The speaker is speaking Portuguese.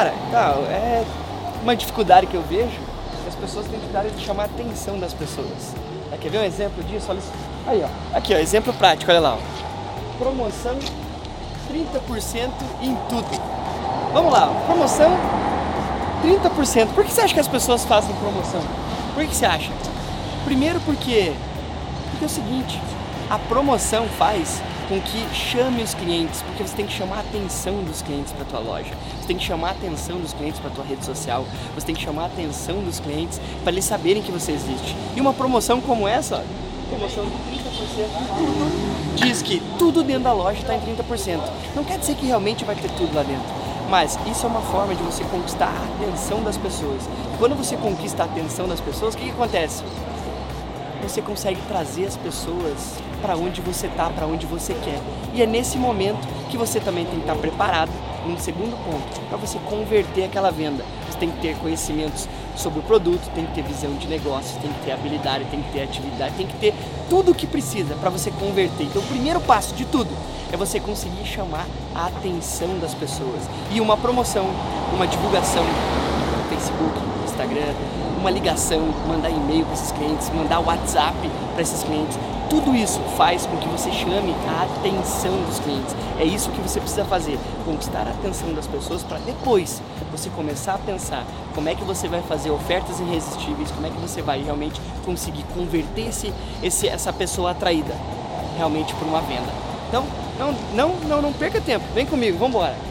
Cara, tá, é uma dificuldade que eu vejo é as pessoas têm dificuldade de chamar a atenção das pessoas. É, quer ver um exemplo disso? Olha isso. Aí, ó. Aqui, ó, exemplo prático, olha lá. Ó. Promoção 30% em tudo. Vamos lá, promoção 30%. Por que você acha que as pessoas fazem promoção? Por que você acha? Primeiro porque, porque é o seguinte, a promoção faz com que chame os clientes, porque você tem que chamar a atenção dos clientes para tua loja. Você tem que chamar a atenção dos clientes para tua rede social. Você tem que chamar a atenção dos clientes para eles saberem que você existe. E uma promoção como essa, promoção de 30% tudo, diz que tudo dentro da loja está em 30%. Não quer dizer que realmente vai ter tudo lá dentro. Mas isso é uma forma de você conquistar a atenção das pessoas. Quando você conquista a atenção das pessoas, o que, que acontece? Você consegue trazer as pessoas para onde você está, para onde você quer. E é nesse momento que você também tem que estar preparado, um segundo ponto, para você converter aquela venda. Você tem que ter conhecimentos sobre o produto, tem que ter visão de negócio, tem que ter habilidade, tem que ter atividade, tem que ter tudo o que precisa para você converter. Então, o primeiro passo de tudo é você conseguir chamar a atenção das pessoas. E uma promoção, uma divulgação no Facebook, Instagram, uma ligação, mandar e-mail para esses clientes, mandar WhatsApp para esses clientes. Tudo isso faz com que você chame a atenção dos clientes. É isso que você precisa fazer, conquistar a atenção das pessoas para depois você começar a pensar como é que você vai fazer ofertas irresistíveis, como é que você vai realmente conseguir converter esse, esse, essa pessoa atraída realmente por uma venda. Então, não, não, não, não perca tempo. Vem comigo, vamos embora.